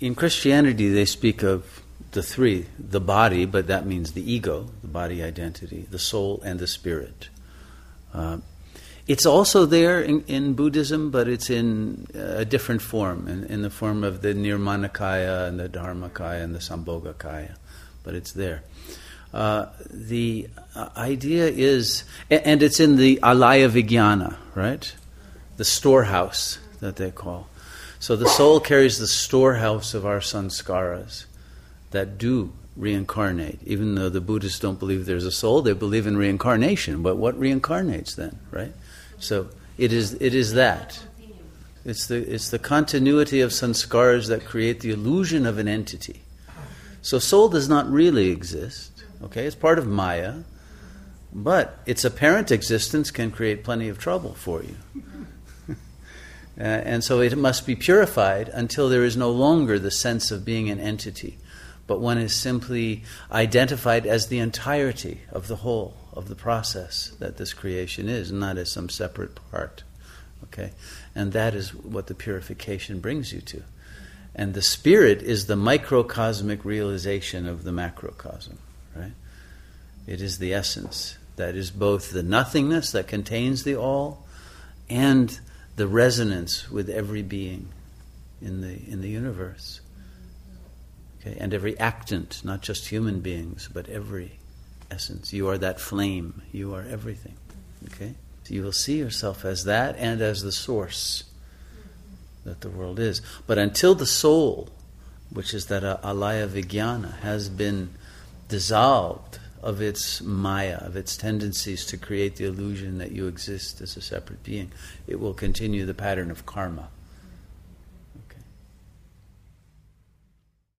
in Christianity, they speak of the three the body, but that means the ego, the body identity, the soul, and the spirit. Uh, it's also there in, in, Buddhism, but it's in a different form, in, in, the form of the Nirmanakaya and the Dharmakaya and the Sambhogakaya, but it's there. Uh, the uh, idea is, and it's in the Alaya Vijnana, right? The storehouse that they call. So the soul carries the storehouse of our sanskaras that do reincarnate. Even though the Buddhists don't believe there's a soul, they believe in reincarnation. But what reincarnates then, right? So it is, it is that. It's the, it's the continuity of sanskaras that create the illusion of an entity. So soul does not really exist, okay? It's part of Maya, but its apparent existence can create plenty of trouble for you. Uh, and so it must be purified until there is no longer the sense of being an entity, but one is simply identified as the entirety of the whole of the process that this creation is, not as some separate part. Okay? And that is what the purification brings you to. And the spirit is the microcosmic realization of the macrocosm, right? It is the essence that is both the nothingness that contains the all and the resonance with every being in the, in the universe. Okay? And every actant, not just human beings, but every essence. You are that flame. You are everything. Okay? So you will see yourself as that and as the source that the world is. But until the soul, which is that uh, alaya vijnana, has been dissolved of its maya, of its tendencies to create the illusion that you exist as a separate being, it will continue the pattern of karma.